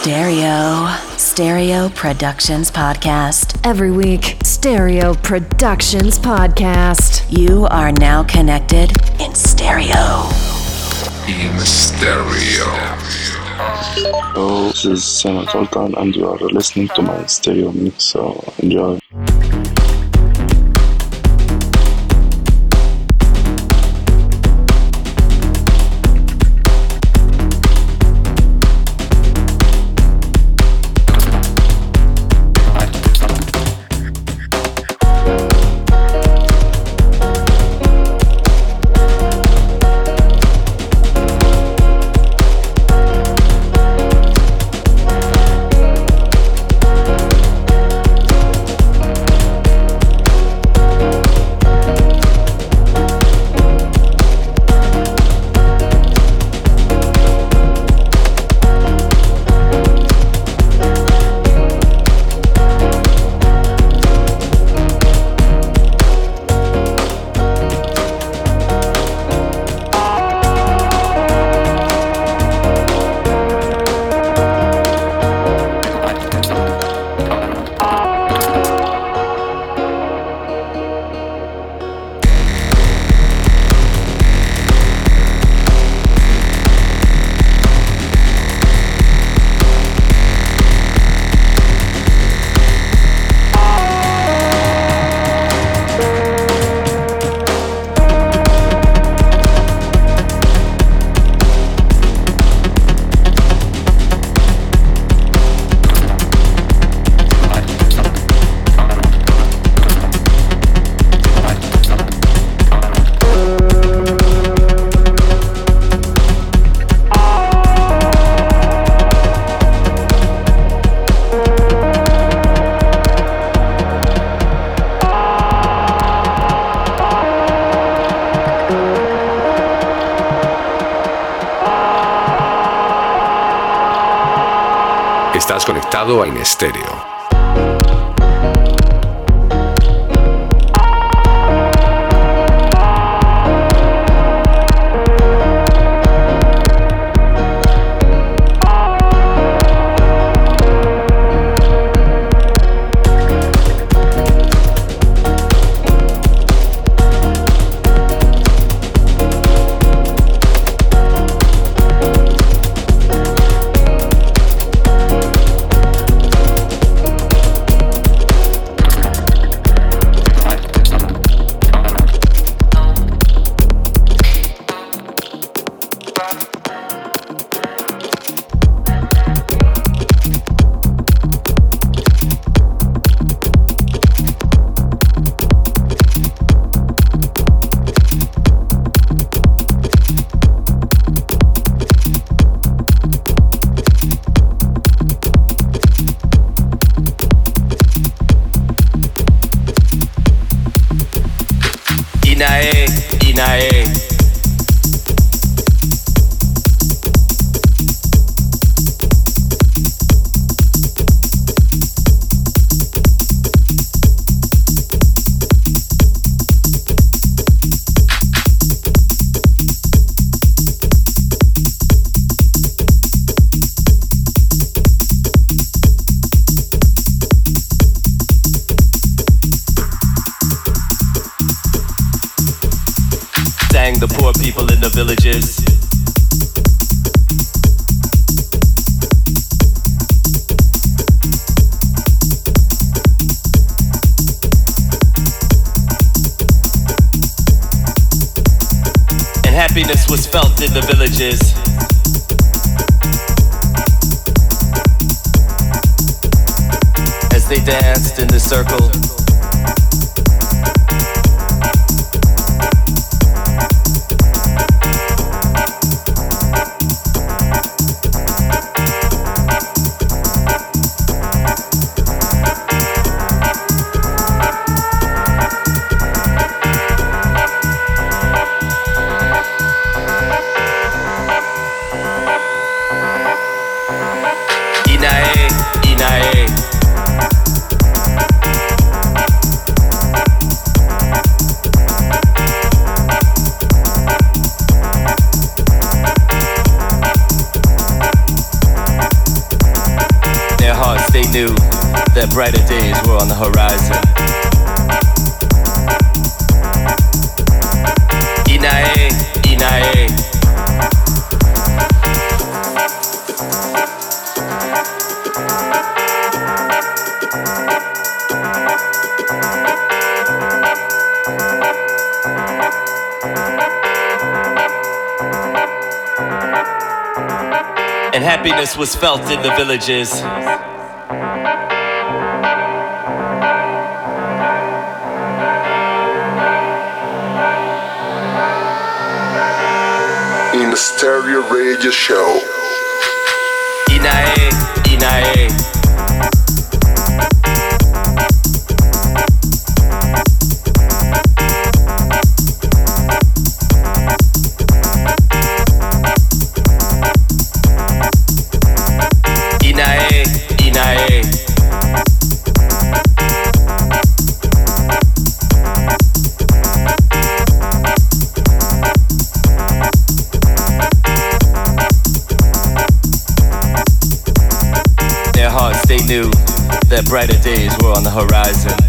Stereo. Stereo Productions Podcast. Every week, Stereo Productions Podcast. You are now connected in stereo. In stereo. Hello, this is Samer Soltan, and you are listening to my stereo mix. So enjoy. al misterio. The poor people in the villages. And happiness was felt in the villages. As they danced in the circle. Was felt in the villages. In the Stereo Radio Show. Inae. Brighter days were on the horizon.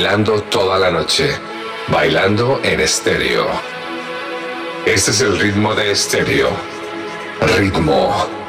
Bailando toda la noche, bailando en estéreo. Este es el ritmo de estéreo. Ritmo.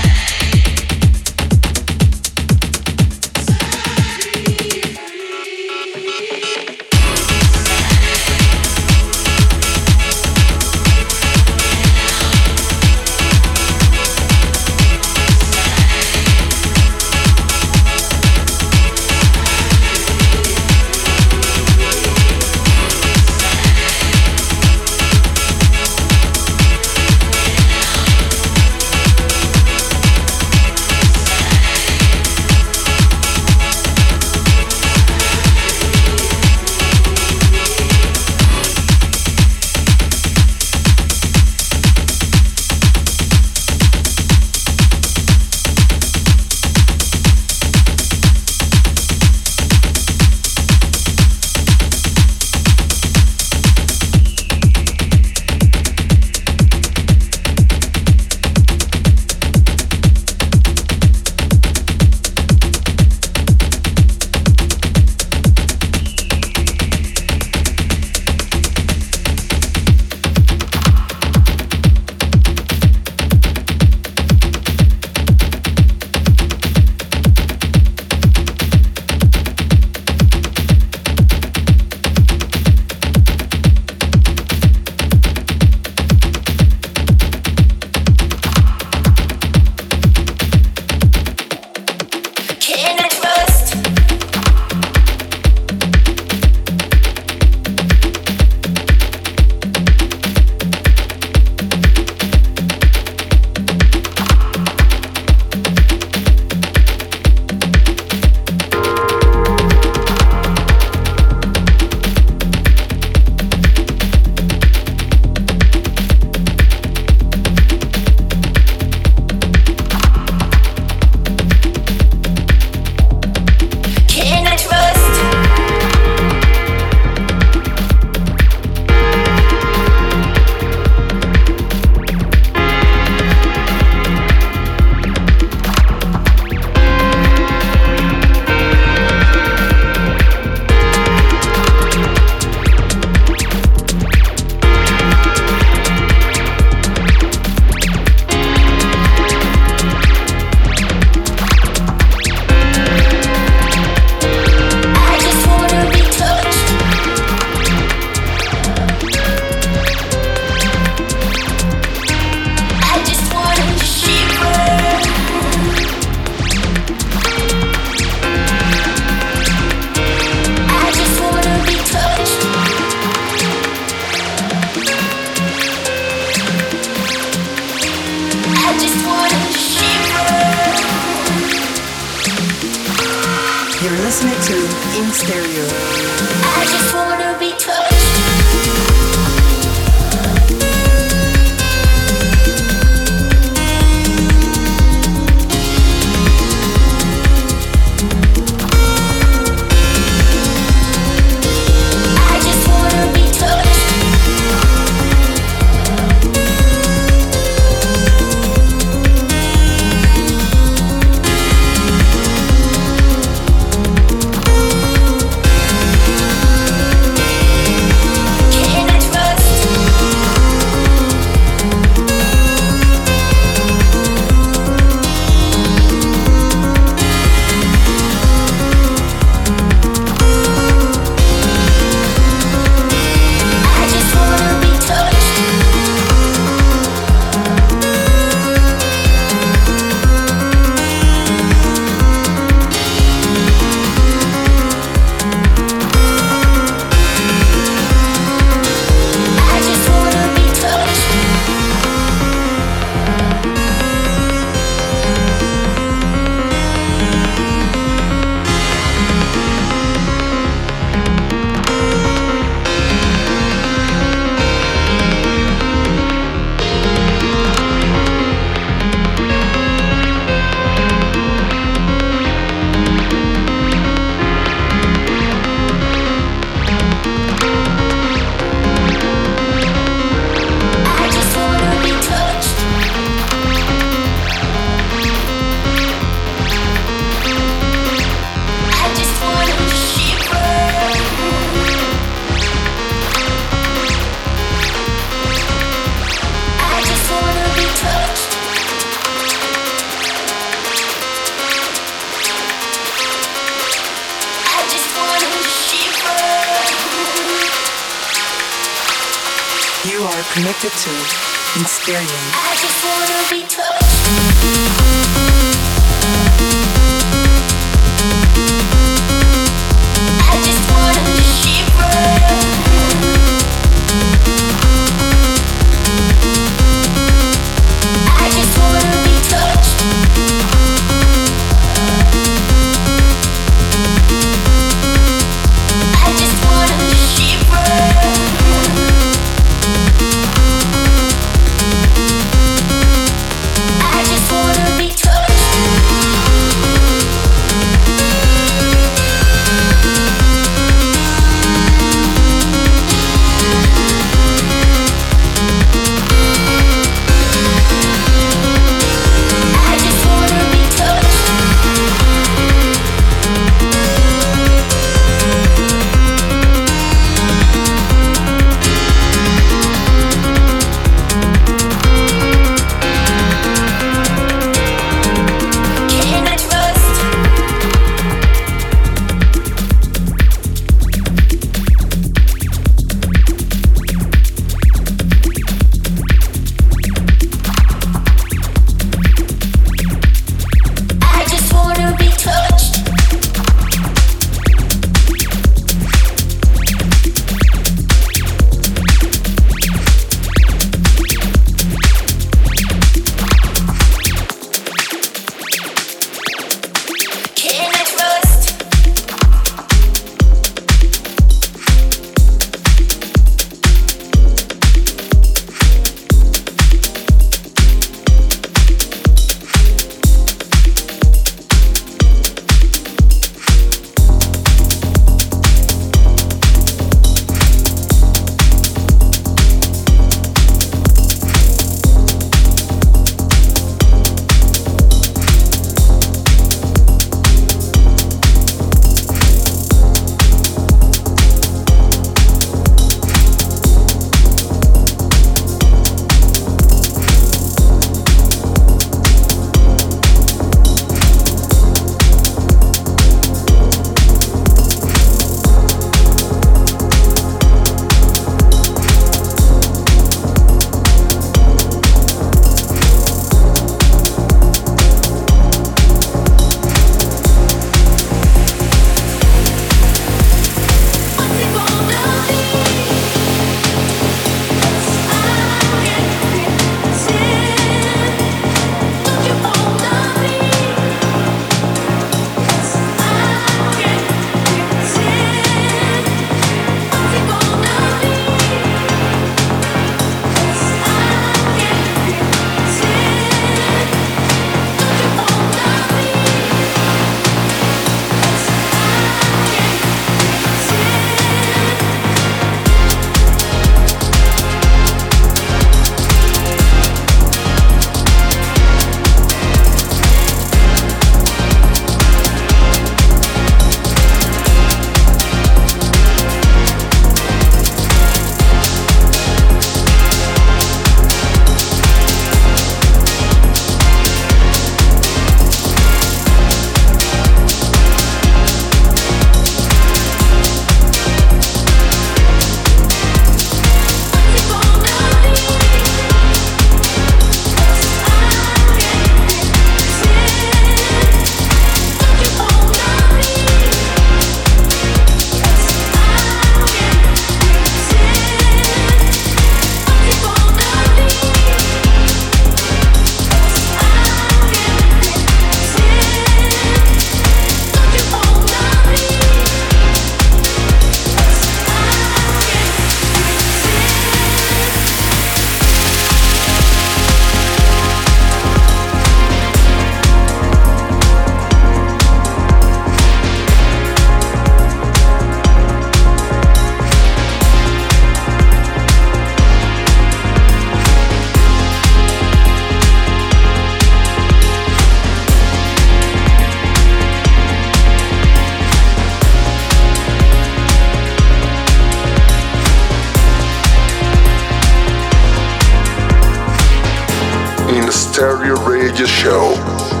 Stereo Radio Show.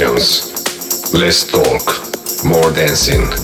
Let's talk. More dancing.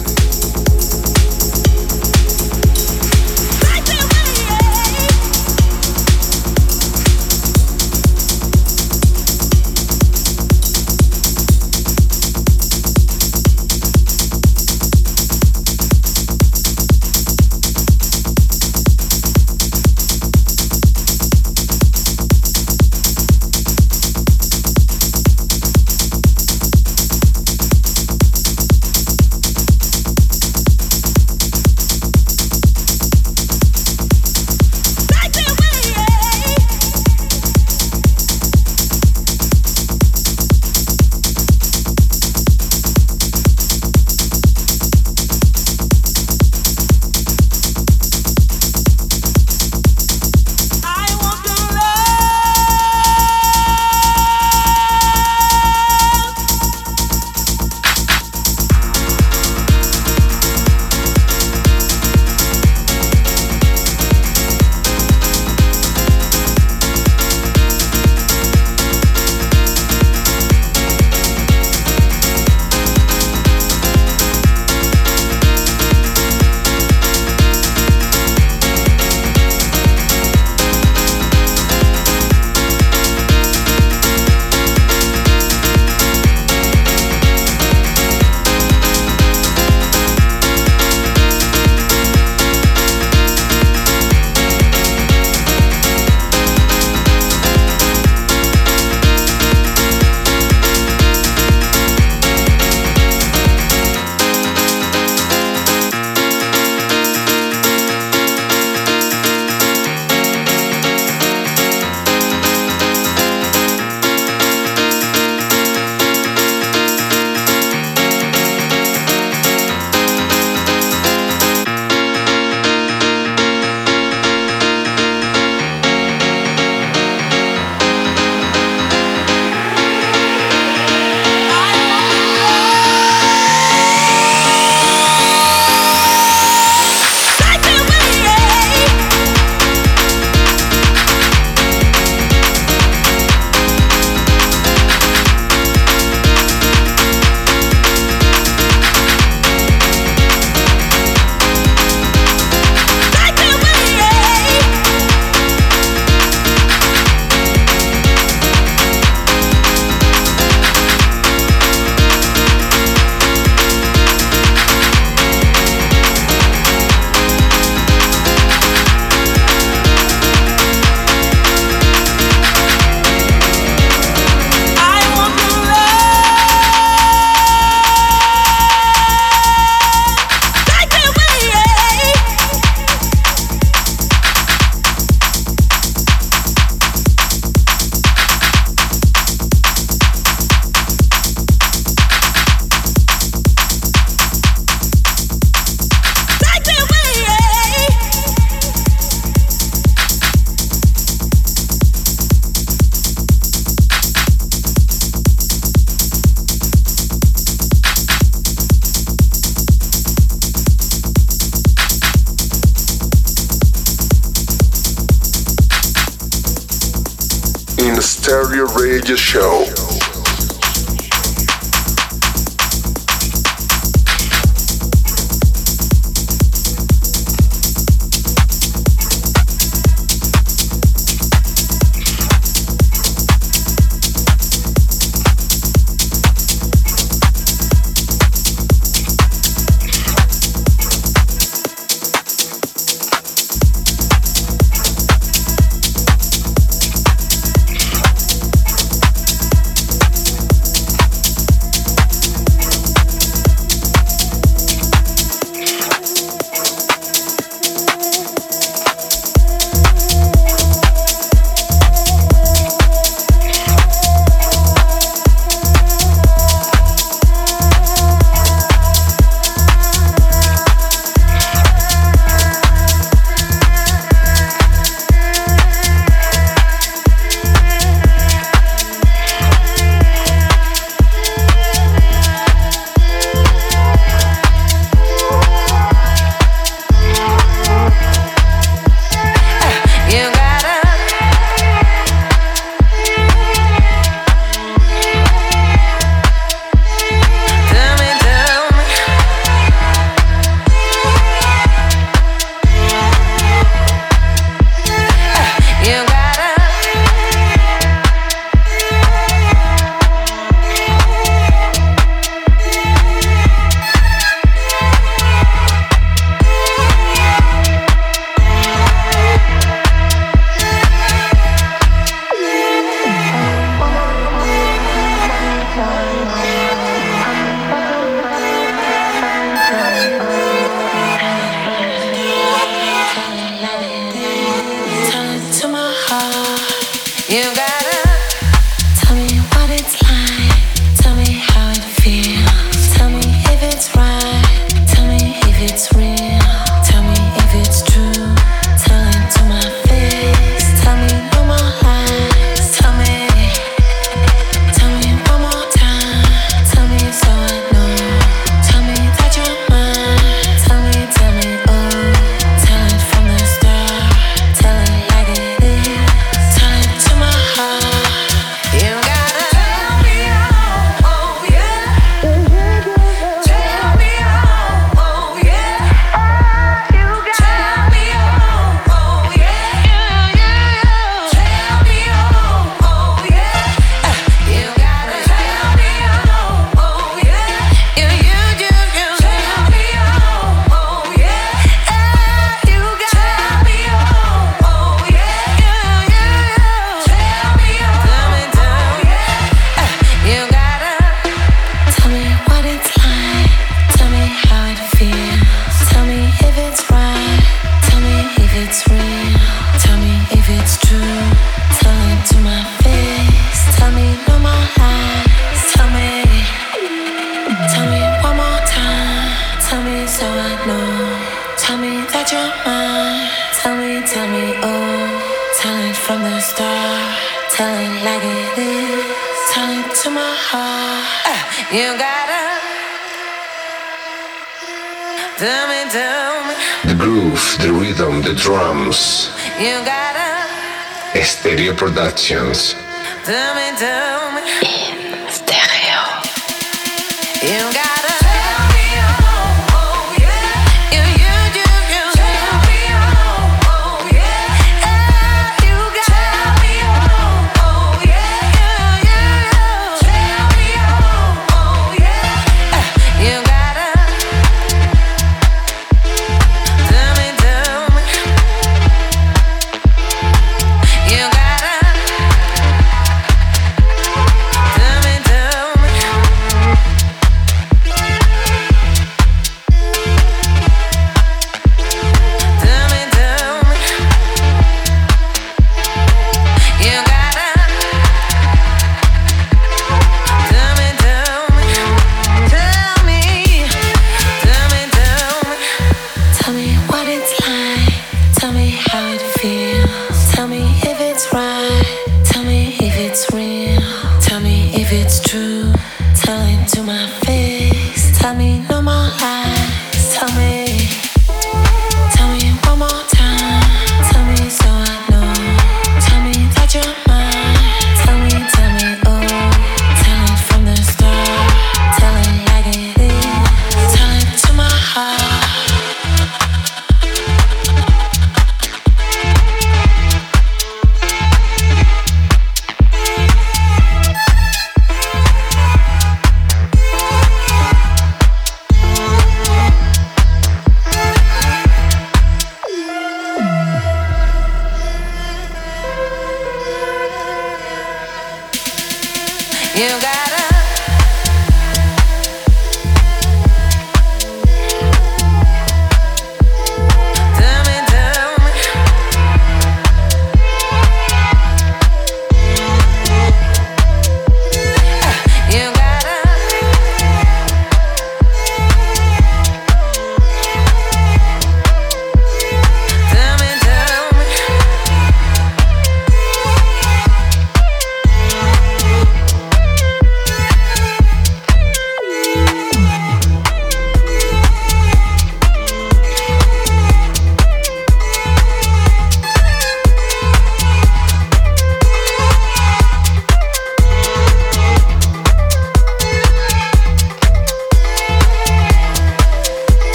Productions.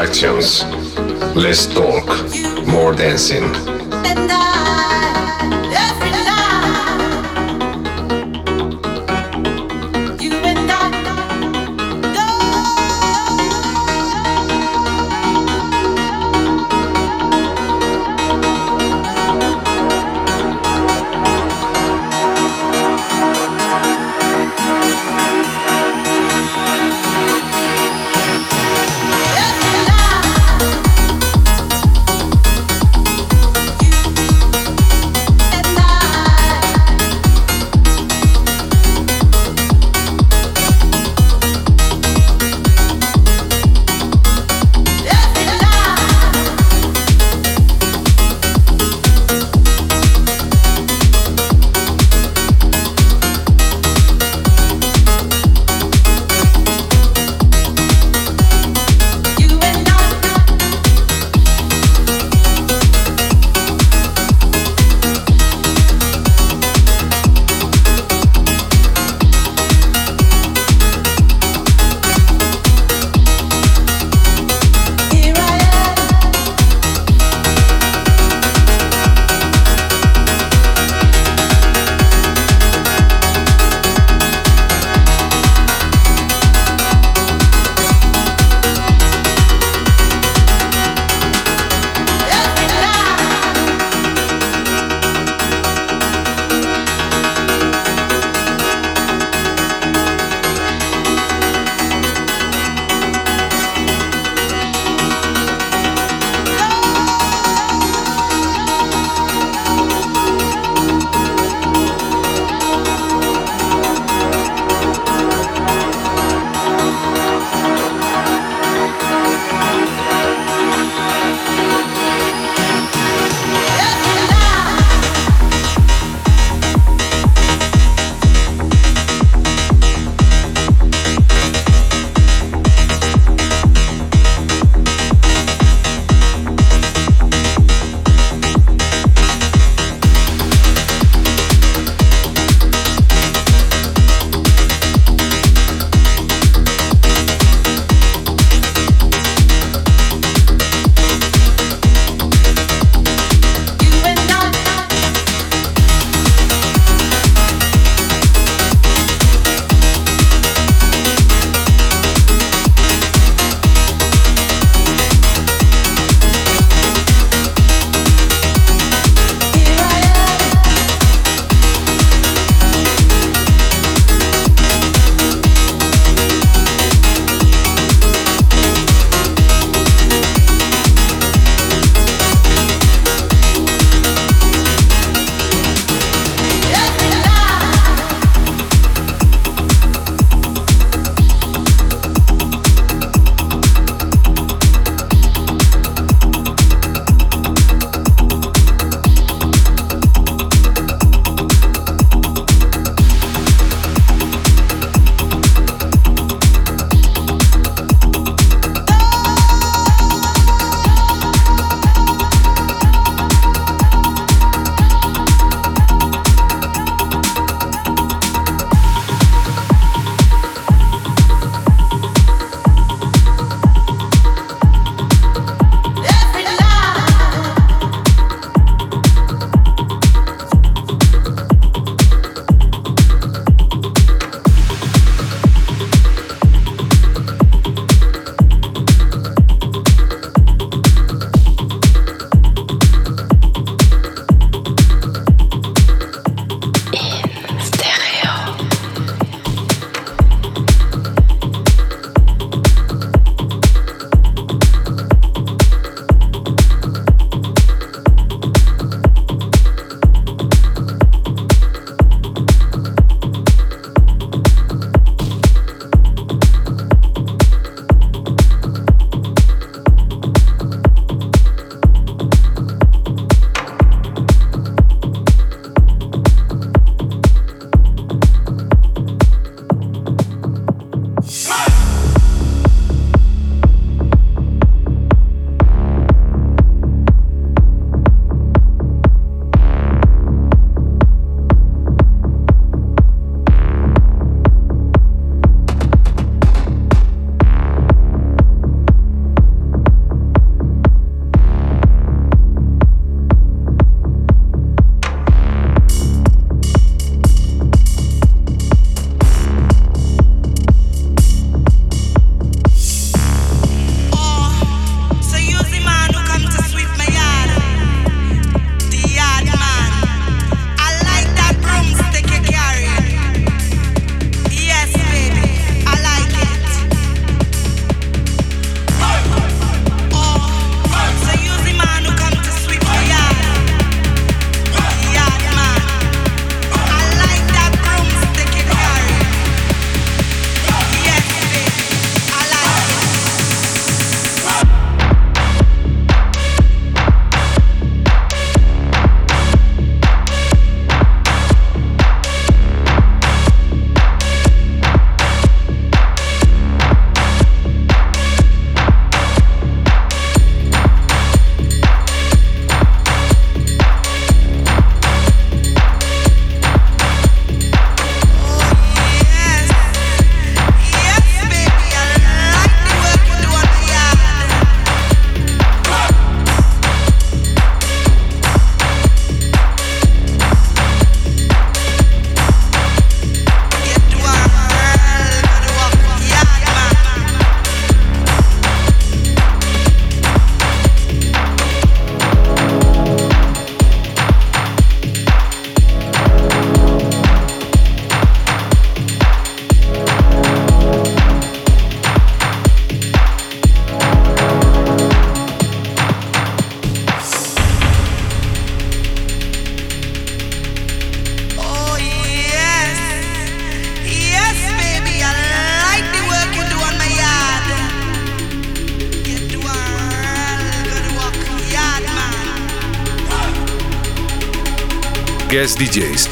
Productions. Let's talk. More dancing.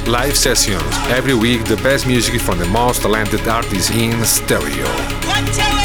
Live sessions. Every week, the best music from the most talented artists in stereo.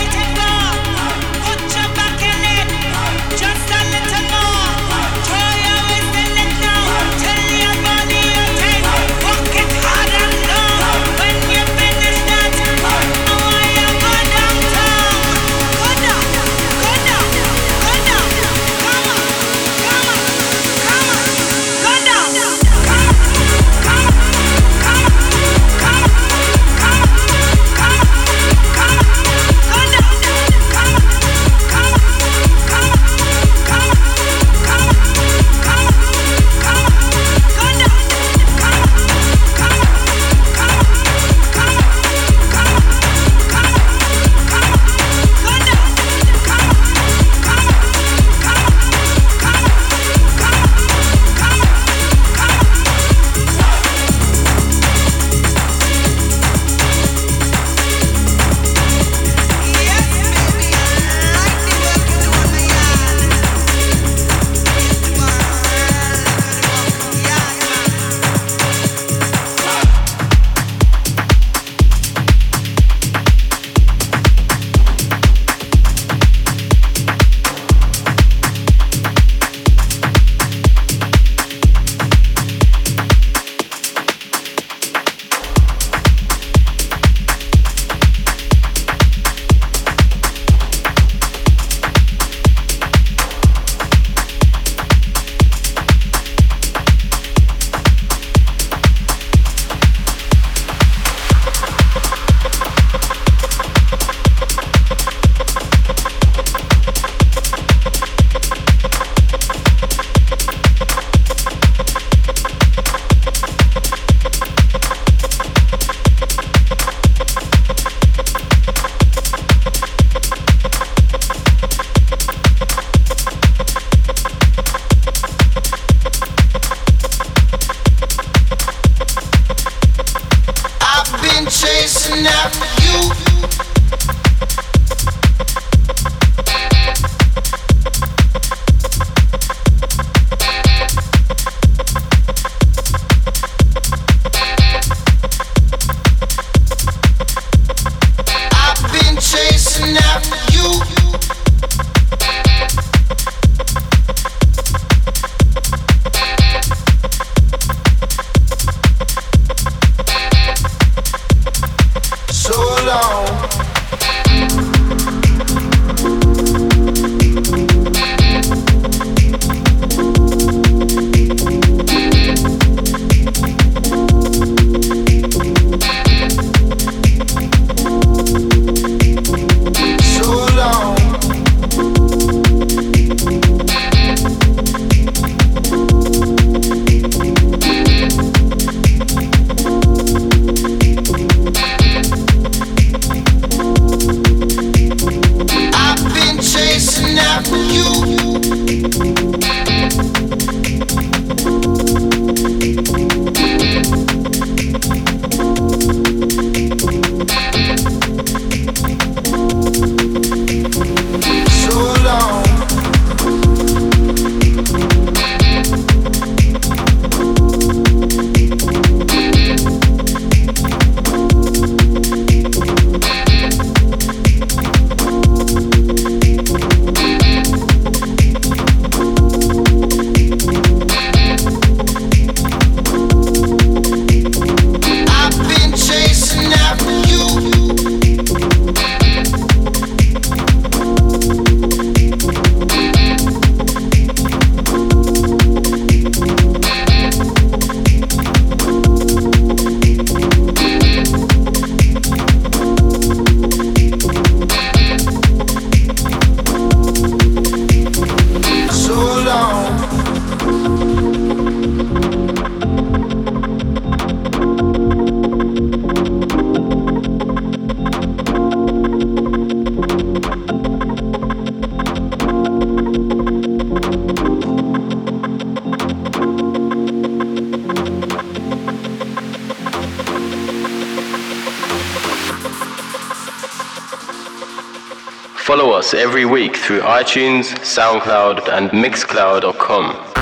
iTunes, SoundCloud, and Mixcloud.com.